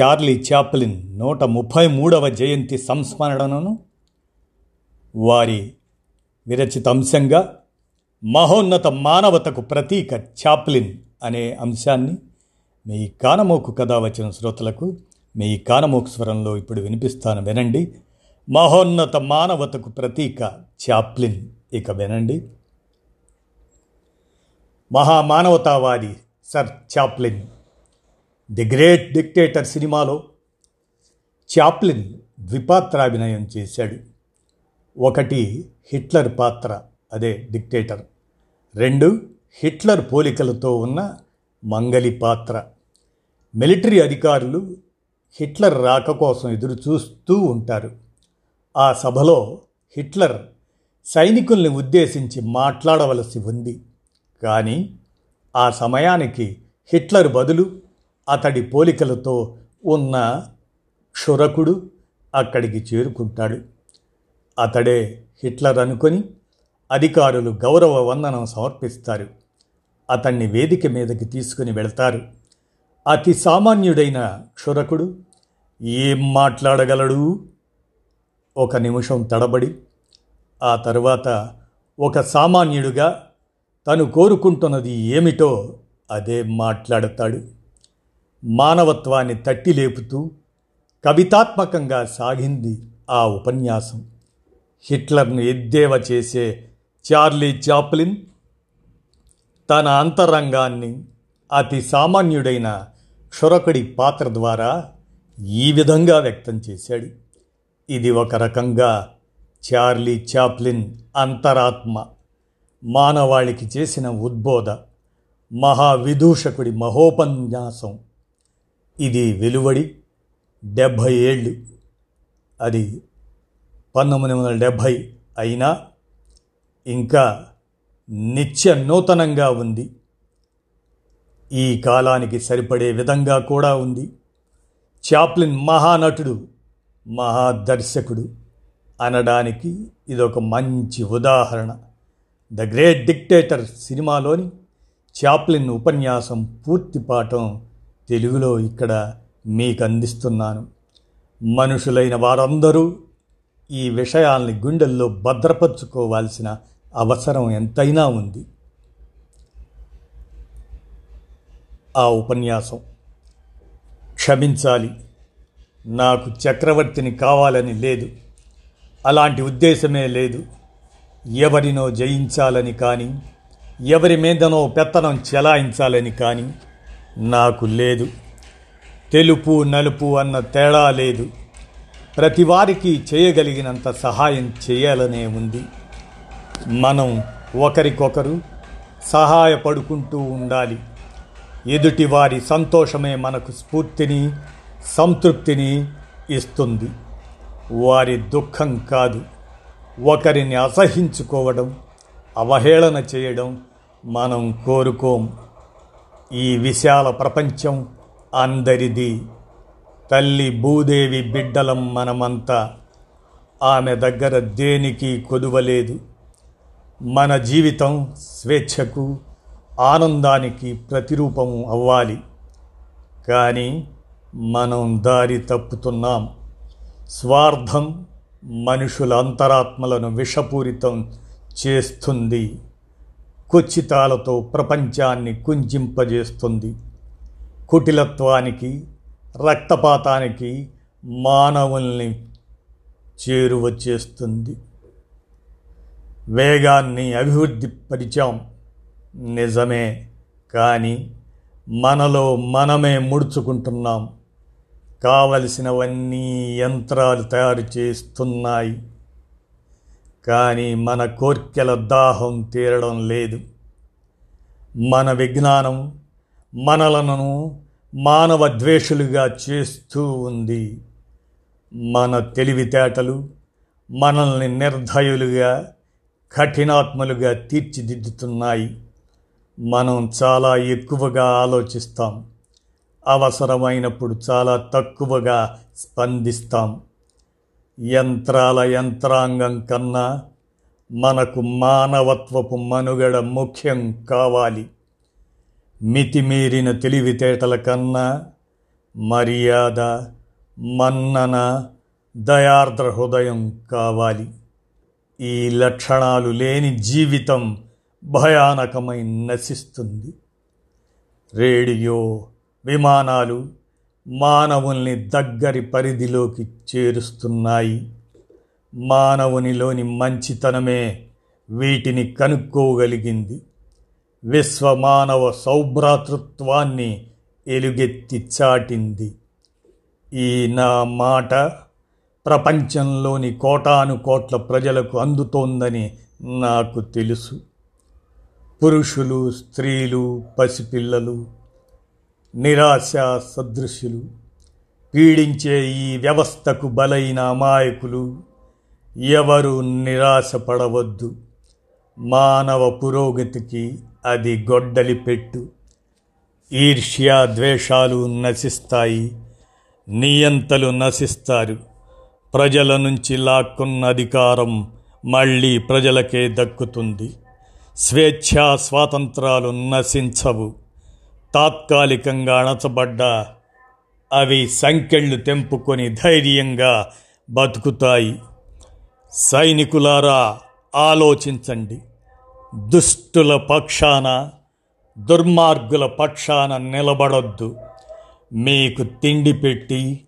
Charlie Chaplin నూట ముప్పై మూడవ జయంతి సంస్మరణను వారి విరచిత అంశంగా మహోన్నత మానవతకు ప్రతీక చాప్లిన్ అనే అంశాన్ని మీ కానమోకు కథ వచ్చిన శ్రోతలకు మీ కానమోకు స్వరంలో ఇప్పుడు వినిపిస్తాను వినండి. మహోన్నత మానవతకు ప్రతీక చాప్లిన్ ఇక వినండి. మహామానవతావాది sir Chaplin the great dictator సినిమాలో చాప్లిన్ ద్విపాత్రాభినయం చేశాడు. ఒకటి హిట్లర్ పాత్ర అదే డిక్టేటర్. రెండు హిట్లర్ పోలికలతో ఉన్న మంగలి పాత్ర. మిలిటరీ అధికారులు హిట్లర్ రాక కోసం ఎదురు చూస్తూ ఉంటారు. ఆ సభలో హిట్లర్ సైనికుల్ని ఉద్దేశించి మాట్లాడవలసి ఉంది. కానీ ఆ సమయానికి హిట్లర్ బదులు అతడి పోలికలతో ఉన్న క్షురకుడు అక్కడికి చేరుకుంటాడు. అతడే హిట్లర్ అనుకొని అధికారులు గౌరవ వందనం సమర్పిస్తారు. అతన్ని వేదిక మీదకి తీసుకుని వెళ్తారు. అతి సామాన్యుడైన క్షురకుడు ఏం మాట్లాడగలడు? ఒక నిమిషం తడబడి ఆ తర్వాత ఒక సామాన్యుడుగా తను కోరుకుంటున్నది ఏమిటో అదే మాట్లాడతాడు. మానవత్వాన్ని తట్టి లేపుతూ కవితాత్మకంగా సాగింది ఆ ఉపన్యాసం. హిట్లర్ను ఎద్దేవ చేసే చార్లీ చాప్లిన్ తన అంతరంగాన్ని అతి సామాన్యుడైన క్షురకుడి పాత్ర ద్వారా ఈ విధంగా వ్యక్తం చేశాడు. ఇది ఒక రకంగా చార్లీ చాప్లిన్ అంతరాత్మ మానవాళికి చేసిన ఉద్బోధ మహావిదూషకుడి మహోపన్యాసం. ఇది వెలువడి డెబ్భై ఏళ్ళు. అది పంతొమ్మిది వందల డెబ్భై అయినా ఇంకా నిత్య నూతనంగా ఉంది. ఈ కాలానికి సరిపడే విధంగా కూడా ఉంది. చాప్లిన్ మహానటుడు మహాదర్శకుడు అనడానికి ఇదొక మంచి ఉదాహరణ. ద గ్రేట్ డిక్టేటర్ సినిమాలోని చాప్లిన్ ఉపన్యాసం పూర్తి పాఠం తెలుగులో ఇక్కడ మీకు అందిస్తున్నాను మనుషులైన వారందరూ ఈ విషయాల్ని గుండెల్లో భద్రపరుచుకోవాల్సిన అవసరం ఎంతైనా ఉంది. ఆ ఉపన్యాసం క్షమించాలి. నాకు చక్రవర్తిని కావాలని లేదు. అలాంటి ఉద్దేశమే లేదు. ఎవరినో జయించాలని కానీ ఎవరి మీదనో పెత్తనం చెలాయించాలని కానీ నాకు లేదు. తెలుపు నలుపు అన్న తేడా లేదు. ప్రతివారికి చేయగలిగినంత సహాయం చేయాలనే ఉంది. మనం ఒకరికొకరు సహాయపడుకుంటూ ఉండాలి. ఎదుటివారి సంతోషమే మనకు స్ఫూర్తిని సంతృప్తిని ఇస్తుంది. వారి దుఃఖం కాదు. ఒకరిని అసహించుకోవడం అవహేళన చేయడం మనం కోరుకోం. ఈ విశాల ప్రపంచం అందరిది. తల్లి భూదేవి బిడ్డలం మనమంతా. ఆమె దగ్గర దేనికి కొదువలేదు. మన జీవితం స్వేచ్ఛకు ఆనందానికి ప్రతిరూపము అవ్వాలి. కానీ మనం దారి తప్పుతున్నాం. స్వార్థం మనుషుల అంతరాత్మలను విషపూరితం చేస్తుంది. కుచితాలతో ప్రపంచాన్ని కుంజింపజేస్తుంది. కుటిలత్వానికి రక్తపాతానికి మానవుల్ని చేరువ చేస్తుంది వేగాన్ని అభివృద్ధి పరిచాం నిజమే కానీ మనలో మనమే ముడుచుకుంటున్నాం. కావలసినవన్నీ యంత్రాలు తయారు చేస్తున్నాయి. కానీ మన కోర్కెల దాహం తీరడం లేదు. మన విజ్ఞానం మనలను మానవ ద్వేషులుగా చేస్తూ ఉంది. మన తెలివితేటలు మనల్ని నిర్ధయులుగా కఠినాత్మలుగా తీర్చిదిద్దుతున్నాయి. మనం చాలా ఎక్కువగా ఆలోచిస్తాం. అవసరమైనప్పుడు చాలా తక్కువగా స్పందిస్తాం. యంత్రాల యంత్రాంగం కన్నా మనకు మానవత్వపు మనుగడ ముఖ్యం కావాలి. మితిమీరిన తెలివితేటల కన్నా మర్యాద మన్నన దయార్ద్ర హృదయం కావాలి. ఈ లక్షణాలు లేని జీవితం భయానకమై నశిస్తుంది. రేడియో విమానాలు మానవుల్ని దగ్గరి పరిధిలోకి చేరుస్తున్నాయి. మానవునిలోని మంచితనమే వీటిని కనుక్కోగలిగింది. విశ్వమానవ సౌభ్రాతృత్వాన్ని ఎలుగెత్తి చాటింది. ఈ నా మాట ప్రపంచంలోని కోటాను కోట్ల ప్రజలకు అందుతోందని నాకు తెలుసు. పురుషులు స్త్రీలు పసిపిల్లలు నిరాశ సదృశ్యులు పీడించే ఈ వ్యవస్థకు బలైన అమాయకులు ఎవరు నిరాశపడవద్దు. మానవ పురోగతికి అది గొడ్డలి పెట్టు. ఈర్ష్యా ద్వేషాలు నశిస్తాయి నియంతలు నశిస్తారు. ప్రజల నుంచి లాక్కున్న అధికారం మళ్ళీ ప్రజలకే దక్కుతుంది. స్వేచ్ఛా స్వాతంత్రాలు నశించవు. తాత్కాలికంగా అణచబడ్డ అవి సంకెళ్ళు తెంపుకొని ధైర్యంగా బతుకుతాయి. సైనికులారా ఆలోచించండి. దుష్టుల పక్షాన దుర్మార్గుల పక్షాన నిలబడొద్దు. మీకు తిండి పెట్టి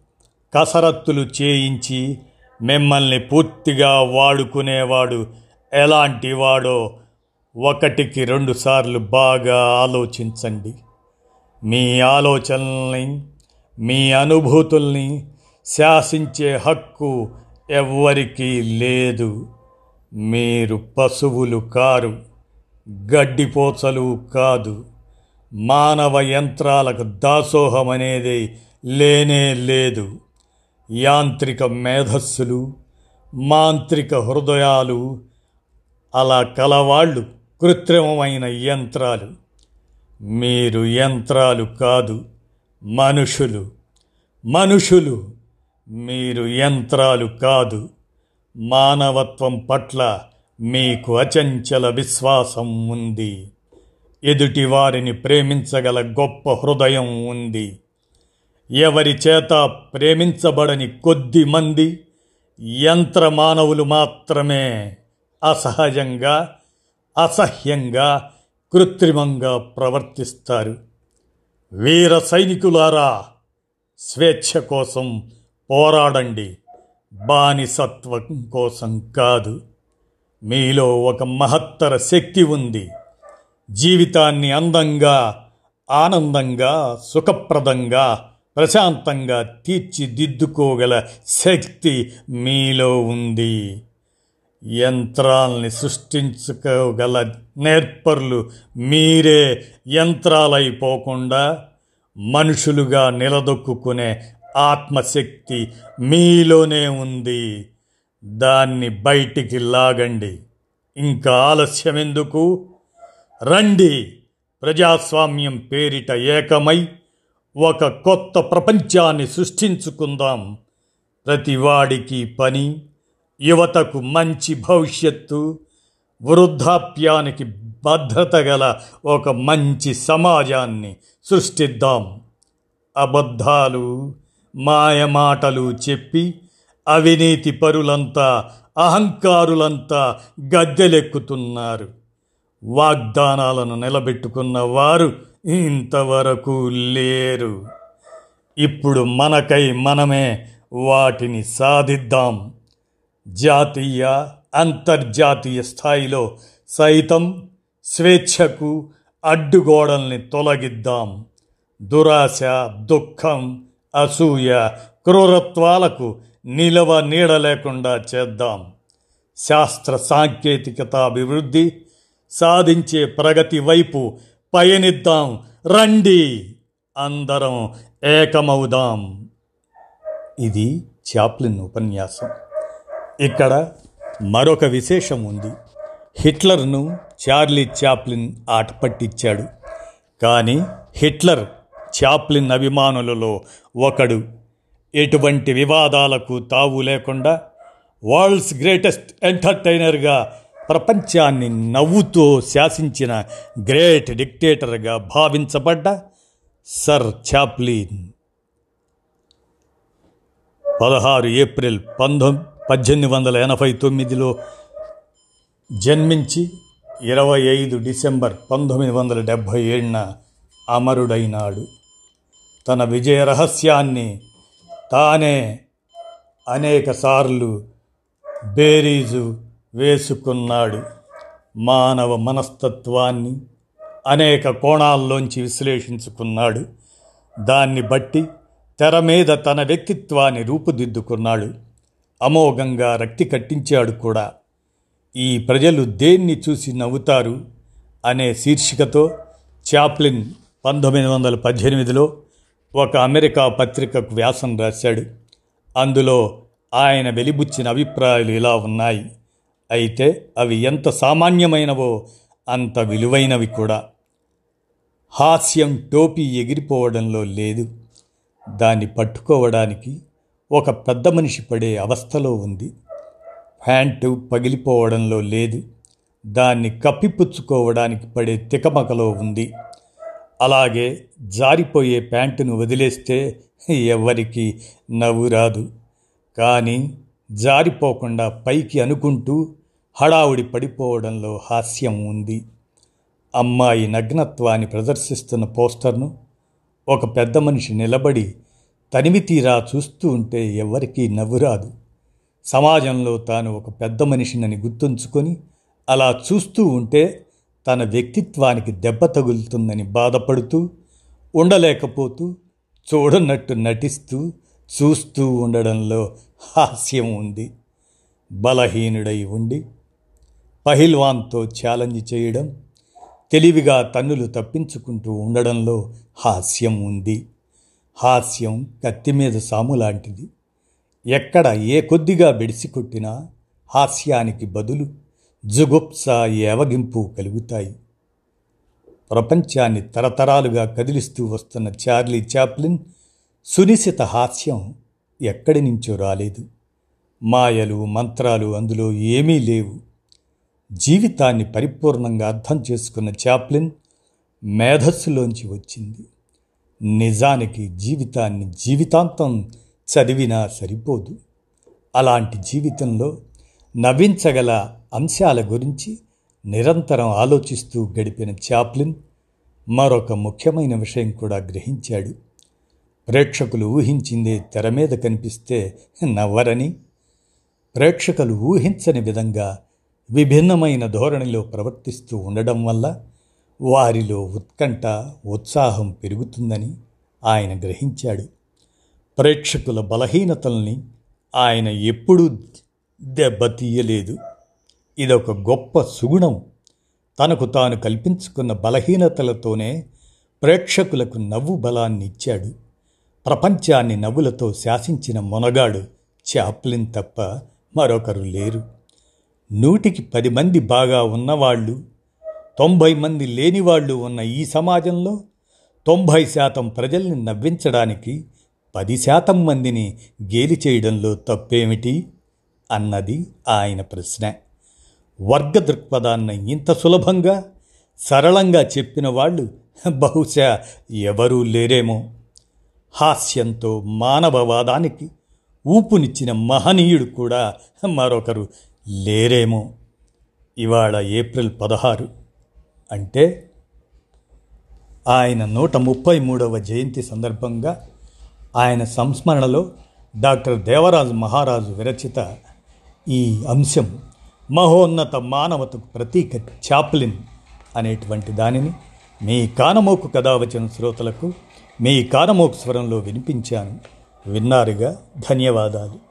కసరత్తులు చేయించి మిమ్మల్ని పూర్తిగా వాడుకునేవాడు ఎలాంటి వాడో ఒకటికి రెండుసార్లు బాగా ఆలోచించండి. మీ ఆలోచనల్ని మీ అనుభూతుల్ని శాసించే హక్కు ఎవ్వరికీ లేదు. మీరు పశువులు కారు గడ్డిపోచలు కాదు. మానవ యంత్రాలకు దాసోహం అనేది లేనే లేదు. యాంత్రిక మేధస్సులు మాంత్రిక హృదయాలు అలా కలవాళ్ళు కృత్రిమమైన యంత్రాలు. మీరు యంత్రాలు కాదు మనుషులు. మనుషులు మీరు యంత్రాలు కాదు మానవత్వం పట్ల మీకు అచంచల విశ్వాసం ఉంది. ఎదుటి వారిని ప్రేమించగల గొప్ప హృదయం ఉంది. ఎవరి చేత ప్రేమించబడని కొద్ది మంది యంత్ర మానవులు మాత్రమే. అసహజంగా అసహ్యంగా కృత్రిమంగా ప్రవర్తిస్తారు. వీర సైనికులారా స్వేచ్ఛ కోసం పోరాడండి. బానిసత్వం కోసం కాదు. మీలో ఒక మహత్తర శక్తి ఉంది. జీవితాన్ని అందంగా ఆనందంగా సుఖప్రదంగా ప్రశాంతంగా తీర్చిదిద్దుకోగల శక్తి మీలో ఉంది. యంత్రాల్ని సృష్టించుకోగల నేర్పర్లు మీరే యంత్రాలైపోకుండా మనుషులుగా నిలదొక్కునే ఆత్మశక్తి మీలోనే ఉంది. దాన్ని బయటికి లాగండి. ఇంకా ఆలస్యం ఎందుకు రండి. ప్రజాస్వామ్యం పేరిట ఏకమై ఒక కొత్త ప్రపంచాన్ని సృష్టించుకుందాం. ప్రతివాడికి పని యువతకు మంచి భవిష్యత్తు వృద్ధాప్యానికి భద్రత గల ఒక మంచి సమాజాన్ని సృష్టిద్దాం. అబద్ధాలు మాయమాటలు చెప్పి అవినీతి పరులంతా అహంకారులంతా గద్దెలెక్కుతున్నారు. వాగ్దానాలను నిలబెట్టుకున్న వారు ఇంతవరకు లేరు. ఇప్పుడు మనకై మనమే వాటిని సాధిద్దాం. జాతీయ అంతర్జాతీయ స్థాయిలో సైతం స్వేచ్ఛకు అడ్డుగోడల్ని తొలగిద్దాం. దురాశ దుఃఖం అసూయ క్రూరత్వాలకు నిలవ నీడ లేకుండా చేద్దాం. శాస్త్ర సాంకేతికత అభివృద్ధి సాధించే ప్రగతి వైపు పయనిద్దాం. రండి అందరం ఏకమవుదాం. ఇది చాప్లిన్ ఉపన్యాసం. ఇక్కడ మరొక విశేషం ఉంది. హిట్లర్ను చార్లీ చాప్లిన్ ఆట పట్టించాడు. కానీ హిట్లర్ చాప్లిన్ అభిమానులలో ఒకడు. ఎటువంటి వివాదాలకు తావు లేకుండా వరల్డ్స్ గ్రేటెస్ట్ ఎంటర్టైనర్గా ప్రపంచాన్ని నవ్వుతో శాసించిన గ్రేట్ డిక్టేటర్గా భావించబడ్డ సర్ చాప్లిన్. పదహారు ఏప్రిల్ పంతొమ్మిది పద్దెనిమిది వందల ఎనభై తొమ్మిదిలో జన్మించి ఇరవై ఐదు డిసెంబర్ పంతొమ్మిది వందల డెబ్భై ఏడున అమరుడైనాడు. తన విజయ రహస్యాన్ని తానే అనేక సార్లు బేరీజు వేసుకున్నాడు. మానవ మనస్తత్వాన్ని అనేక కోణాల్లోంచి విశ్లేషించుకున్నాడు. దాన్ని బట్టి తెర మీద తన వ్యక్తిత్వాన్ని రూపుదిద్దుకున్నాడు. అమోఘంగా రక్తి కట్టించాడు కూడా. ఈ ప్రజలు దేన్ని చూసి నవ్వుతారు అనే శీర్షికతో చాప్లిన్ పంతొమ్మిది వందల పద్దెనిమిదిలో ఒక అమెరికా పత్రికకు వ్యాసం రాశాడు. అందులో ఆయన వెలిబుచ్చిన అభిప్రాయాలు ఇలా ఉన్నాయి. అయితే అవి ఎంత సామాన్యమైనవో అంత విలువైనవి కూడా. హాస్యం టోపీ ఎగిరిపోవడంలో లేదు. దాన్ని పట్టుకోవడానికి ఒక పెద్ద మనిషి పడే అవస్థలో ఉంది. ప్యాంటు పగిలిపోవడంలో లేదు. దాన్ని కప్పిపుచ్చుకోవడానికి పడే తికమకలో ఉంది. అలాగే జారిపోయే ప్యాంటును వదిలేస్తే ఎవరికి నవ్వు రాదు. కానీ జారిపోకుండా పైకి అనుకుంటూ హడావుడి పడిపోవడంలో హాస్యం ఉంది. అమ్మాయి నగ్నత్వాన్ని ప్రదర్శిస్తున్న పోస్టర్ను ఒక పెద్ద మనిషి నిలబడి తనివి తీరా చూస్తూ ఉంటే ఎవరికీ నవ్వురాదు. సమాజంలో తాను ఒక పెద్ద మనిషినని గుర్తుంచుకొని అలా చూస్తూ ఉంటే తన వ్యక్తిత్వానికి దెబ్బ తగులుతుందని బాధపడుతూ ఉండలేకపోతూ చూడనట్టు నటిస్తూ చూస్తూ ఉండడంలో హాస్యం ఉంది. బలహీనుడై ఉండి పహిల్వాన్తో ఛాలెంజ్ చేయడం తెలివిగా తన్నులు తప్పించుకుంటూ ఉండడంలో హాస్యం ఉంది. హాస్యం కత్తి మీద సాము లాంటిది. ఎక్కడ ఏ కొద్దిగా బెడిసి కొట్టినా హాస్యానికి బదులు జుగుప్స ఏవగింపు కలుగుతాయి. ప్రపంచాన్ని తరతరాలుగా కదిలిస్తూ వస్తున్న చార్లీ చాప్లిన్ సునిశిత హాస్యం ఎక్కడి నుంచో రాలేదు. మాయలు మంత్రాలు అందులో ఏమీ లేవు. జీవితాన్ని పరిపూర్ణంగా అర్థం చేసుకున్న చాప్లిన్ మేధస్సులోంచి వచ్చింది. నిజానికి జీవితాన్ని జీవితాంతం చదివినా సరిపోదు. అలాంటి జీవితంలో నవ్వించగల అంశాల గురించి నిరంతరం ఆలోచిస్తూ గడిపిన చాప్లిన్ మరొక ముఖ్యమైన విషయం కూడా గ్రహించాడు. ప్రేక్షకులు ఊహించిందే తెర మీద కనిపిస్తే నవ్వరని ప్రేక్షకులు ఊహించని విధంగా విభిన్నమైన ధోరణిలో ప్రవర్తిస్తూ ఉండడం వల్ల వారిలో ఉత్కంఠ ఉత్సాహం పెరుగుతుందని ఆయన గ్రహించాడు. ప్రేక్షకుల బలహీనతల్ని ఆయన ఎప్పుడూ దెబ్బతీయలేదు. ఇదొక గొప్ప సుగుణం. తనకు తాను కల్పించుకున్న బలహీనతలతోనే ప్రేక్షకులకు నవ్వు బలాన్ని ఇచ్చాడు. ప్రపంచాన్ని నవ్వులతో శాసించిన మొనగాడు చాప్లిన్ తప్ప మరొకరు లేరు. నూటికి పది మంది బాగా ఉన్నవాళ్ళు తొంభై మంది లేనివాళ్ళు ఉన్న ఈ సమాజంలో తొంభై శాతం ప్రజల్ని నవ్వించడానికి పది శాతం మందిని గేలి చేయడంలో తప్పేమిటి అన్నది ఆయన ప్రశ్న. వర్గ దృక్పథాన్ని ఇంత సులభంగా సరళంగా చెప్పిన వాళ్ళు బహుశా ఎవరూ లేరేమో. హాస్యంతో మానవవాదానికి ఊపునిచ్చిన మహనీయుడు కూడా మరొకరు లేరేమో. ఇవాళ ఏప్రిల్ పదహారు. అంటే ఆయన నూట ముప్పై మూడవ జయంతి సందర్భంగా ఆయన సంస్మరణలో డాక్టర్ దేవరాజు మహారాజు విరచిత ఈ అంశం మహోన్నత మానవతకు ప్రతీక చాప్లిన్ అనేటువంటి దానిని మీ కానమోకు కథ వచ్చిన శ్రోతలకు మీ కానమోకు స్వరంలో వినిపించాను. విన్నారుగా? ధన్యవాదాలు.